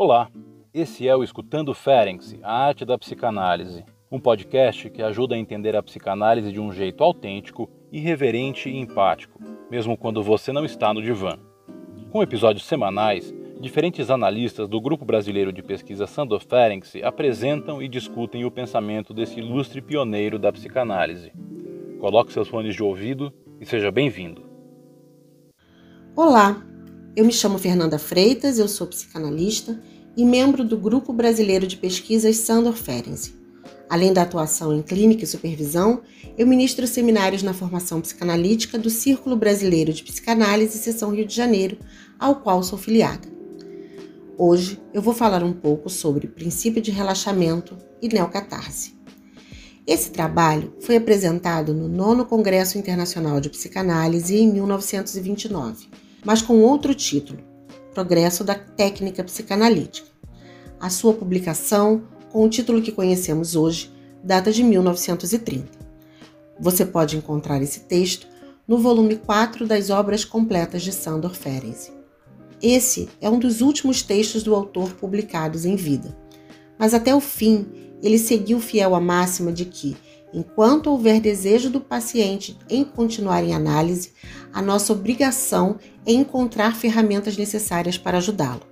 Olá, esse é o Escutando Ferenc, a arte da psicanálise, um podcast que ajuda a entender a psicanálise de um jeito autêntico, irreverente e empático, mesmo quando você não está no divã. Com episódios semanais, diferentes analistas do Grupo Brasileiro de Pesquisa Sandor Ferenc apresentam e discutem o pensamento desse ilustre pioneiro da psicanálise. Coloque seus fones de ouvido e seja bem-vindo. Olá, eu me chamo Fernanda Freitas, eu sou psicanalista e membro do Grupo Brasileiro de Pesquisas Sandor Ferenczi. Além da atuação em clínica e supervisão, eu ministro seminários na formação psicanalítica do Círculo Brasileiro de Psicanálise Seção Rio de Janeiro, ao qual sou filiada. Hoje eu vou falar um pouco sobre princípio de relaxamento e neocatarse. Esse trabalho foi apresentado no nono Congresso Internacional de Psicanálise em 1929 mas com outro título, Progresso da Técnica Psicanalítica. A sua publicação, com o título que conhecemos hoje, data de 1930. Você pode encontrar esse texto no volume 4 das Obras Completas de Sandor Ferenczi. Esse é um dos últimos textos do autor publicados em vida, mas até o fim ele seguiu fiel à máxima de que Enquanto houver desejo do paciente em continuar em análise, a nossa obrigação é encontrar ferramentas necessárias para ajudá-lo.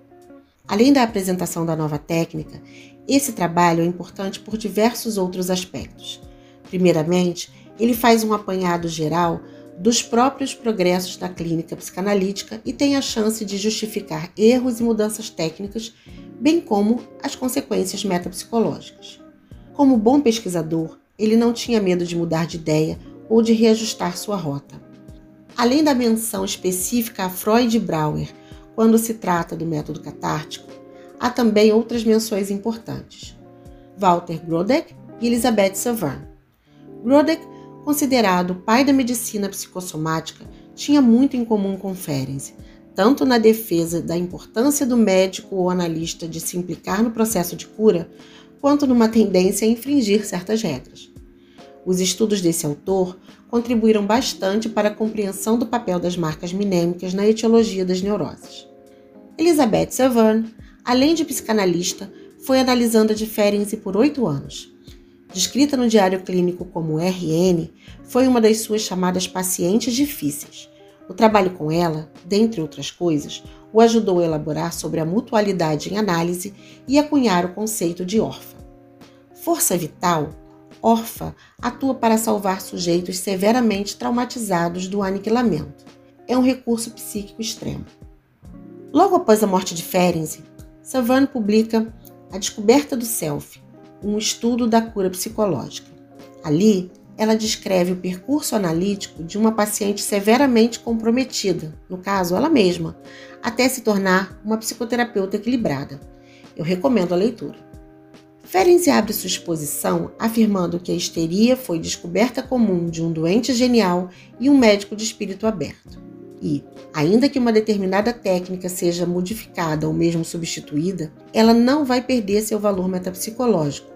Além da apresentação da nova técnica, esse trabalho é importante por diversos outros aspectos. Primeiramente, ele faz um apanhado geral dos próprios progressos da clínica psicanalítica e tem a chance de justificar erros e mudanças técnicas, bem como as consequências metapsicológicas. Como bom pesquisador, ele não tinha medo de mudar de ideia ou de reajustar sua rota. Além da menção específica a Freud e Brauer quando se trata do método catártico, há também outras menções importantes. Walter Grodeck e Elizabeth Savant. Grodeck, considerado o pai da medicina psicossomática, tinha muito em comum com Ferenczi, tanto na defesa da importância do médico ou analista de se implicar no processo de cura, quanto numa tendência a infringir certas regras. Os estudos desse autor contribuíram bastante para a compreensão do papel das marcas minêmicas na etiologia das neuroses. Elizabeth Savant, além de psicanalista, foi analisando a diferença por oito anos. Descrita no diário clínico como RN, foi uma das suas chamadas pacientes difíceis. O trabalho com ela, dentre outras coisas, o ajudou a elaborar sobre a mutualidade em análise e a cunhar o conceito de órfã. Força vital, órfã atua para salvar sujeitos severamente traumatizados do aniquilamento. É um recurso psíquico extremo. Logo após a morte de Ferenczi, Savane publica A Descoberta do Self, um estudo da cura psicológica. Ali, ela descreve o percurso analítico de uma paciente severamente comprometida, no caso ela mesma, até se tornar uma psicoterapeuta equilibrada. Eu recomendo a leitura. Ferenczi abre sua exposição afirmando que a histeria foi descoberta comum de um doente genial e um médico de espírito aberto. E, ainda que uma determinada técnica seja modificada ou mesmo substituída, ela não vai perder seu valor metapsicológico.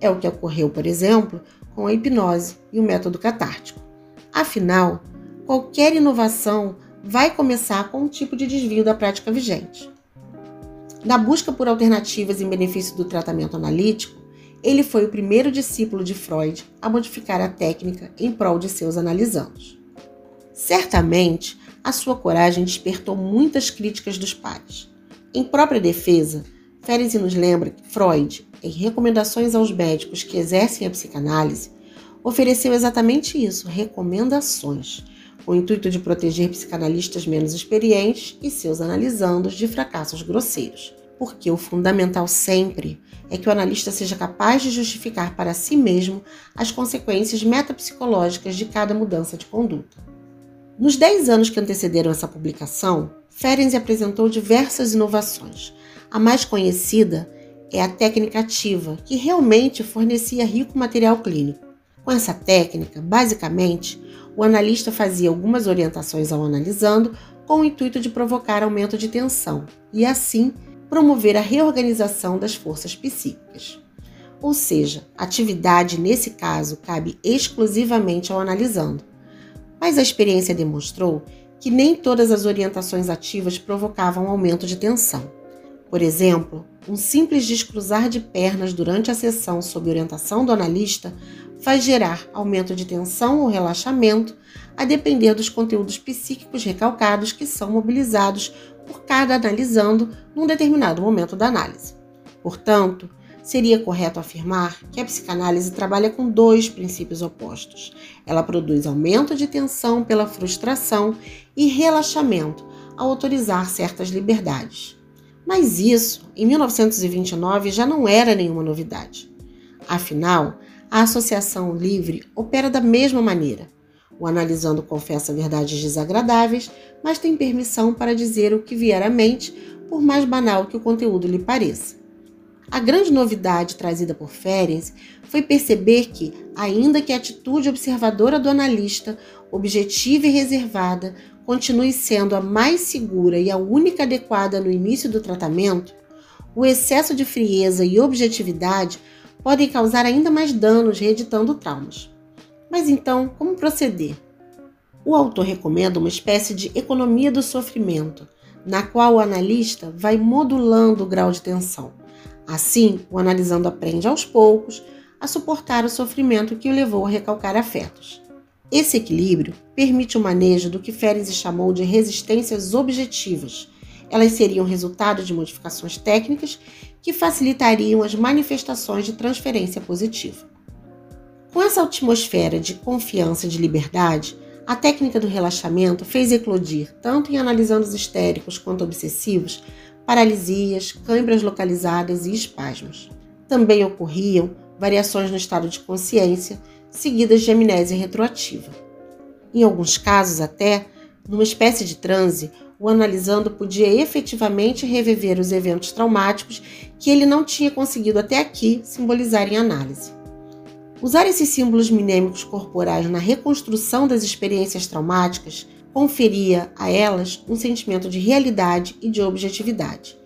É o que ocorreu, por exemplo, com a hipnose e o método catártico. Afinal, qualquer inovação vai começar com um tipo de desvio da prática vigente. Na busca por alternativas em benefício do tratamento analítico, ele foi o primeiro discípulo de Freud a modificar a técnica em prol de seus analisandos. Certamente, a sua coragem despertou muitas críticas dos pares. Em própria defesa, Ferenczi nos lembra que Freud, em recomendações aos médicos que exercem a psicanálise, ofereceu exatamente isso, recomendações, com o intuito de proteger psicanalistas menos experientes e seus analisandos de fracassos grosseiros. Porque o fundamental sempre é que o analista seja capaz de justificar para si mesmo as consequências metapsicológicas de cada mudança de conduta. Nos 10 anos que antecederam essa publicação, Ferenczi apresentou diversas inovações, a mais conhecida é a técnica ativa, que realmente fornecia rico material clínico. Com essa técnica, basicamente, o analista fazia algumas orientações ao analisando com o intuito de provocar aumento de tensão e, assim, promover a reorganização das forças psíquicas. Ou seja, a atividade nesse caso cabe exclusivamente ao analisando. Mas a experiência demonstrou que nem todas as orientações ativas provocavam aumento de tensão. Por exemplo, um simples descruzar de pernas durante a sessão sob orientação do analista faz gerar aumento de tensão ou relaxamento, a depender dos conteúdos psíquicos recalcados que são mobilizados por cada analisando num determinado momento da análise. Portanto, seria correto afirmar que a psicanálise trabalha com dois princípios opostos. Ela produz aumento de tensão pela frustração e relaxamento ao autorizar certas liberdades. Mas isso, em 1929, já não era nenhuma novidade. Afinal, a associação livre opera da mesma maneira. O analisando confessa verdades desagradáveis, mas tem permissão para dizer o que vier à mente, por mais banal que o conteúdo lhe pareça. A grande novidade trazida por Ferenc foi perceber que, ainda que a atitude observadora do analista, objetiva e reservada, continue sendo a mais segura e a única adequada no início do tratamento, o excesso de frieza e objetividade podem causar ainda mais danos, reeditando traumas. Mas então, como proceder? O autor recomenda uma espécie de economia do sofrimento, na qual o analista vai modulando o grau de tensão. Assim, o analisando aprende aos poucos a suportar o sofrimento que o levou a recalcar afetos. Esse equilíbrio permite o manejo do que Ferenczi chamou de resistências objetivas. Elas seriam resultado de modificações técnicas que facilitariam as manifestações de transferência positiva. Com essa atmosfera de confiança e de liberdade, a técnica do relaxamento fez eclodir, tanto em analisando os histéricos quanto obsessivos, paralisias, câimbras localizadas e espasmos. Também ocorriam variações no estado de consciência, seguidas de amnésia retroativa. Em alguns casos, até, numa espécie de transe, o analisando podia efetivamente reviver os eventos traumáticos que ele não tinha conseguido até aqui simbolizar em análise. Usar esses símbolos minêmicos corporais na reconstrução das experiências traumáticas conferia a elas um sentimento de realidade e de objetividade.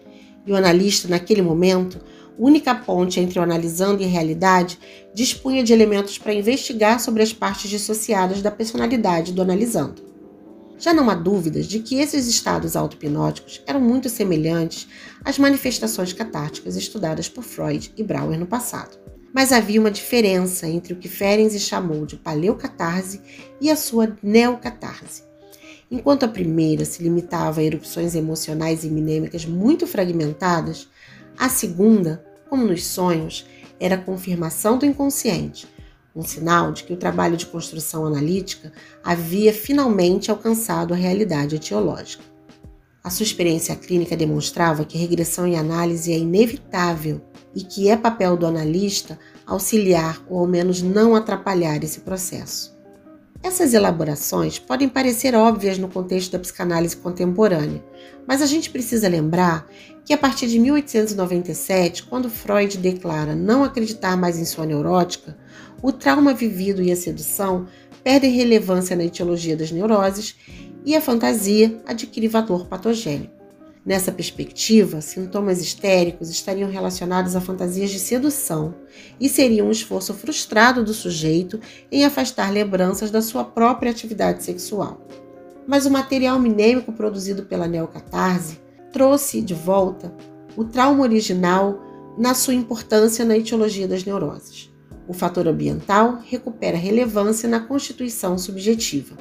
E o analista, naquele momento, única ponte entre o analisando e a realidade, dispunha de elementos para investigar sobre as partes dissociadas da personalidade do analisando. Já não há dúvidas de que esses estados autopnóticos eram muito semelhantes às manifestações catárticas estudadas por Freud e Brauer no passado. Mas havia uma diferença entre o que Ferenczi chamou de paleocatarse e a sua neocatarse. Enquanto a primeira se limitava a erupções emocionais e minêmicas muito fragmentadas, a segunda, como nos sonhos, era a confirmação do inconsciente, um sinal de que o trabalho de construção analítica havia finalmente alcançado a realidade etiológica. A sua experiência clínica demonstrava que regressão em análise é inevitável e que é papel do analista auxiliar ou ao menos não atrapalhar esse processo. Essas elaborações podem parecer óbvias no contexto da psicanálise contemporânea, mas a gente precisa lembrar que a partir de 1897, quando Freud declara não acreditar mais em sua neurótica, o trauma vivido e a sedução perdem relevância na etiologia das neuroses e a fantasia adquire valor patogênico. Nessa perspectiva, sintomas histéricos estariam relacionados a fantasias de sedução e seriam um esforço frustrado do sujeito em afastar lembranças da sua própria atividade sexual. Mas o material minêmico produzido pela neocatarse trouxe de volta o trauma original na sua importância na etiologia das neuroses. O fator ambiental recupera relevância na constituição subjetiva.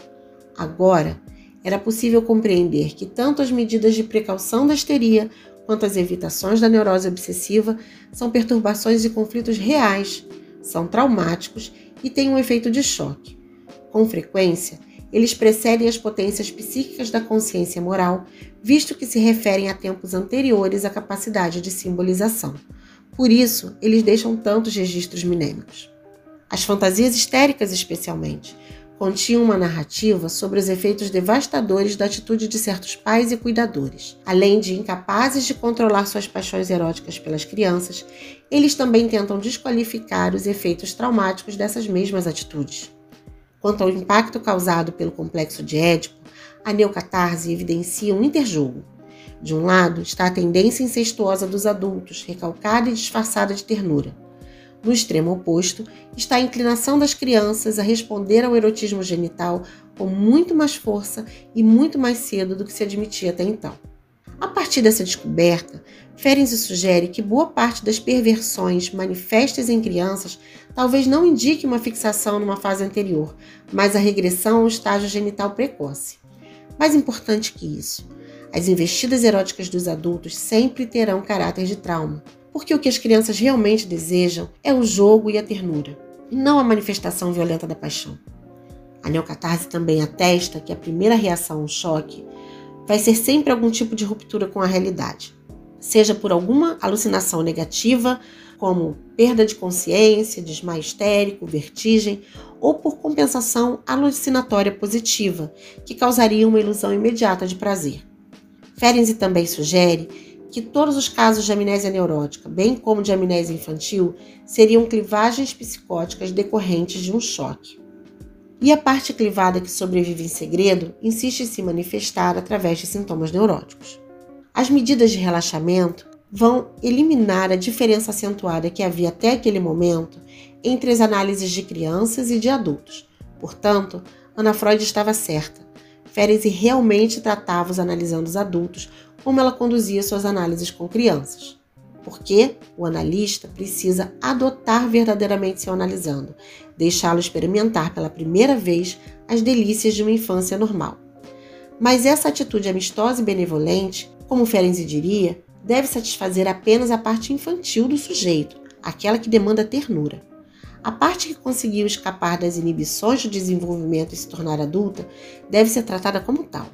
Agora, era possível compreender que tanto as medidas de precaução da histeria quanto as evitações da neurose obsessiva são perturbações e conflitos reais, são traumáticos e têm um efeito de choque. Com frequência, eles precedem as potências psíquicas da consciência moral, visto que se referem a tempos anteriores à capacidade de simbolização. Por isso, eles deixam tantos registros minêmicos. As fantasias histéricas, especialmente, continha uma narrativa sobre os efeitos devastadores da atitude de certos pais e cuidadores. Além de incapazes de controlar suas paixões eróticas pelas crianças, eles também tentam desqualificar os efeitos traumáticos dessas mesmas atitudes. Quanto ao impacto causado pelo complexo de Édipo, a neocatarse evidencia um interjogo. De um lado está a tendência incestuosa dos adultos, recalcada e disfarçada de ternura. No extremo oposto está a inclinação das crianças a responder ao erotismo genital com muito mais força e muito mais cedo do que se admitia até então. A partir dessa descoberta, Ferenczi sugere que boa parte das perversões manifestas em crianças talvez não indique uma fixação numa fase anterior, mas a regressão ao estágio genital precoce. Mais importante que isso, as investidas eróticas dos adultos sempre terão caráter de trauma, porque o que as crianças realmente desejam é o jogo e a ternura, e não a manifestação violenta da paixão. A neocatarse também atesta que a primeira reação ao choque vai ser sempre algum tipo de ruptura com a realidade seja por alguma alucinação negativa, como perda de consciência, desmaio histérico, vertigem, ou por compensação alucinatória positiva, que causaria uma ilusão imediata de prazer. Ferenczi também sugere que todos os casos de amnésia neurótica, bem como de amnésia infantil, seriam clivagens psicóticas decorrentes de um choque. E a parte clivada que sobrevive em segredo insiste em se manifestar através de sintomas neuróticos. As medidas de relaxamento vão eliminar a diferença acentuada que havia até aquele momento entre as análises de crianças e de adultos. Portanto, Ana Freud estava certa. Ferenczi realmente tratava os analisando os adultos como ela conduzia suas análises com crianças. Porque o analista precisa adotar verdadeiramente seu analisando, deixá-lo experimentar pela primeira vez as delícias de uma infância normal. Mas essa atitude amistosa e benevolente como Ferenczi diria, deve satisfazer apenas a parte infantil do sujeito, aquela que demanda ternura. A parte que conseguiu escapar das inibições do desenvolvimento e se tornar adulta deve ser tratada como tal.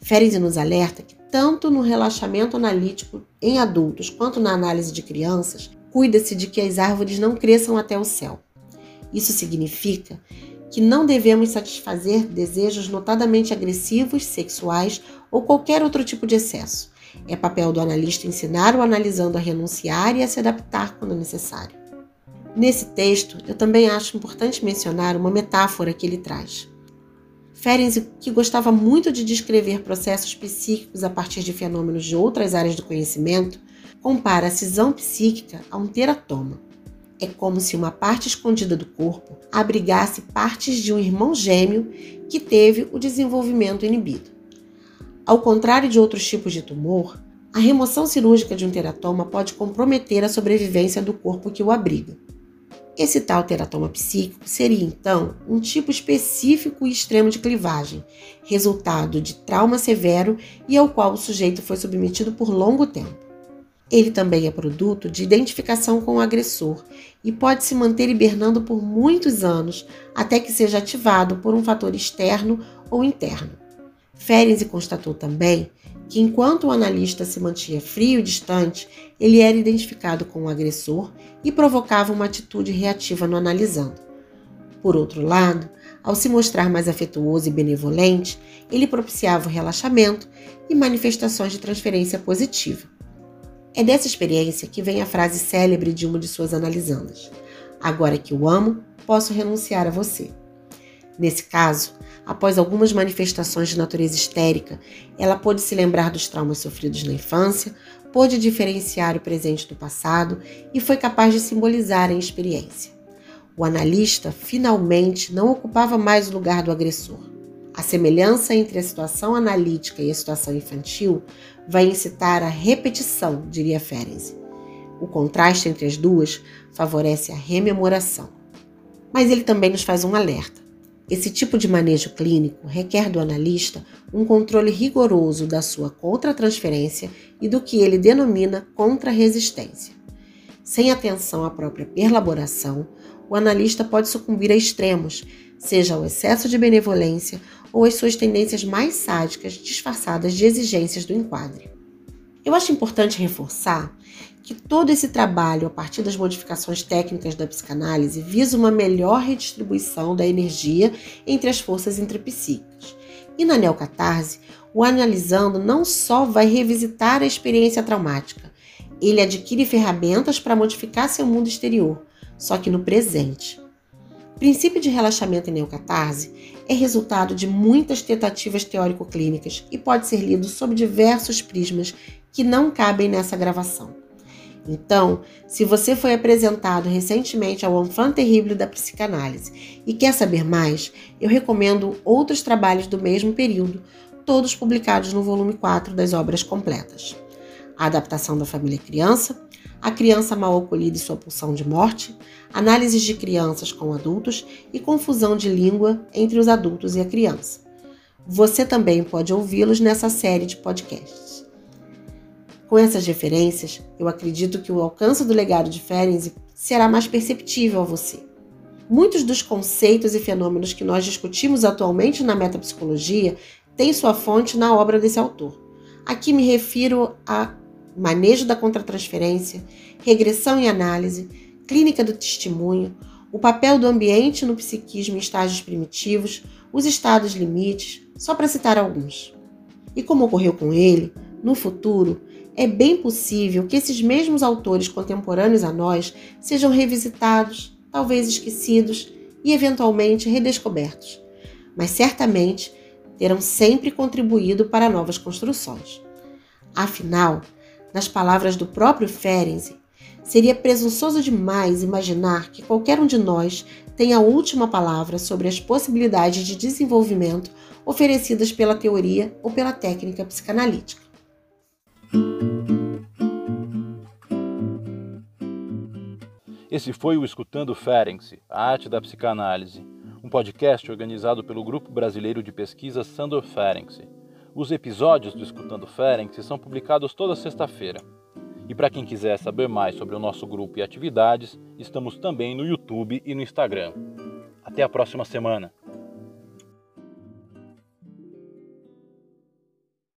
Ferenczi nos alerta que, tanto no relaxamento analítico em adultos quanto na análise de crianças, cuida-se de que as árvores não cresçam até o céu. Isso significa que não devemos satisfazer desejos notadamente agressivos, sexuais ou qualquer outro tipo de excesso. É papel do analista ensinar o analisando a renunciar e a se adaptar quando necessário. Nesse texto, eu também acho importante mencionar uma metáfora que ele traz. Ferenczi, que gostava muito de descrever processos psíquicos a partir de fenômenos de outras áreas do conhecimento, compara a cisão psíquica a um teratoma. É como se uma parte escondida do corpo abrigasse partes de um irmão gêmeo que teve o desenvolvimento inibido. Ao contrário de outros tipos de tumor, a remoção cirúrgica de um teratoma pode comprometer a sobrevivência do corpo que o abriga. Esse tal teratoma psíquico seria então um tipo específico e extremo de clivagem, resultado de trauma severo e ao qual o sujeito foi submetido por longo tempo. Ele também é produto de identificação com o agressor e pode se manter hibernando por muitos anos até que seja ativado por um fator externo ou interno. Ferenczi constatou também que enquanto o analista se mantinha frio e distante, ele era identificado com o agressor e provocava uma atitude reativa no analisando. Por outro lado, ao se mostrar mais afetuoso e benevolente, ele propiciava o relaxamento e manifestações de transferência positiva. É dessa experiência que vem a frase célebre de uma de suas analisandas: Agora que o amo, posso renunciar a você. Nesse caso, após algumas manifestações de natureza histérica, ela pôde se lembrar dos traumas sofridos na infância, pôde diferenciar o presente do passado e foi capaz de simbolizar a experiência. O analista finalmente não ocupava mais o lugar do agressor. A semelhança entre a situação analítica e a situação infantil vai incitar a repetição, diria Ferenczi. O contraste entre as duas favorece a rememoração. Mas ele também nos faz um alerta. Esse tipo de manejo clínico requer do analista um controle rigoroso da sua contratransferência e do que ele denomina contrarresistência. Sem atenção à própria perlaboração, o analista pode sucumbir a extremos, seja ao excesso de benevolência ou as suas tendências mais sádicas disfarçadas de exigências do enquadre. Eu acho importante reforçar que todo esse trabalho, a partir das modificações técnicas da psicanálise, visa uma melhor redistribuição da energia entre as forças intrapsíquicas. E na neocatarse, o analisando não só vai revisitar a experiência traumática, ele adquire ferramentas para modificar seu mundo exterior, só que no presente. O princípio de relaxamento em neocatarse é resultado de muitas tentativas teórico-clínicas e pode ser lido sob diversos prismas que não cabem nessa gravação. Então, se você foi apresentado recentemente ao enfant terrible da psicanálise e quer saber mais, eu recomendo outros trabalhos do mesmo período, todos publicados no volume 4 das obras completas. A adaptação da família criança, a criança mal acolhida e sua pulsão de morte, análises de crianças com adultos e confusão de língua entre os adultos e a criança. Você também pode ouvi-los nessa série de podcasts. Com essas referências, eu acredito que o alcance do legado de Ferenczi será mais perceptível a você. Muitos dos conceitos e fenômenos que nós discutimos atualmente na metapsicologia têm sua fonte na obra desse autor. Aqui me refiro a manejo da contratransferência, regressão e análise, clínica do testemunho, o papel do ambiente no psiquismo em estágios primitivos, os estados limites, só para citar alguns. E como ocorreu com ele, no futuro, é bem possível que esses mesmos autores contemporâneos a nós sejam revisitados, talvez esquecidos e eventualmente redescobertos, mas certamente terão sempre contribuído para novas construções. Afinal, nas palavras do próprio Ferenczi, seria presunçoso demais imaginar que qualquer um de nós tem a última palavra sobre as possibilidades de desenvolvimento oferecidas pela teoria ou pela técnica psicanalítica. Esse foi o Escutando Ferenczi, a arte da psicanálise, um podcast organizado pelo Grupo Brasileiro de Pesquisa Sandor Ferenczi. Os episódios do Escutando Ferenczi são publicados toda sexta-feira. E para quem quiser saber mais sobre o nosso grupo e atividades, estamos também no YouTube e no Instagram. Até a próxima semana!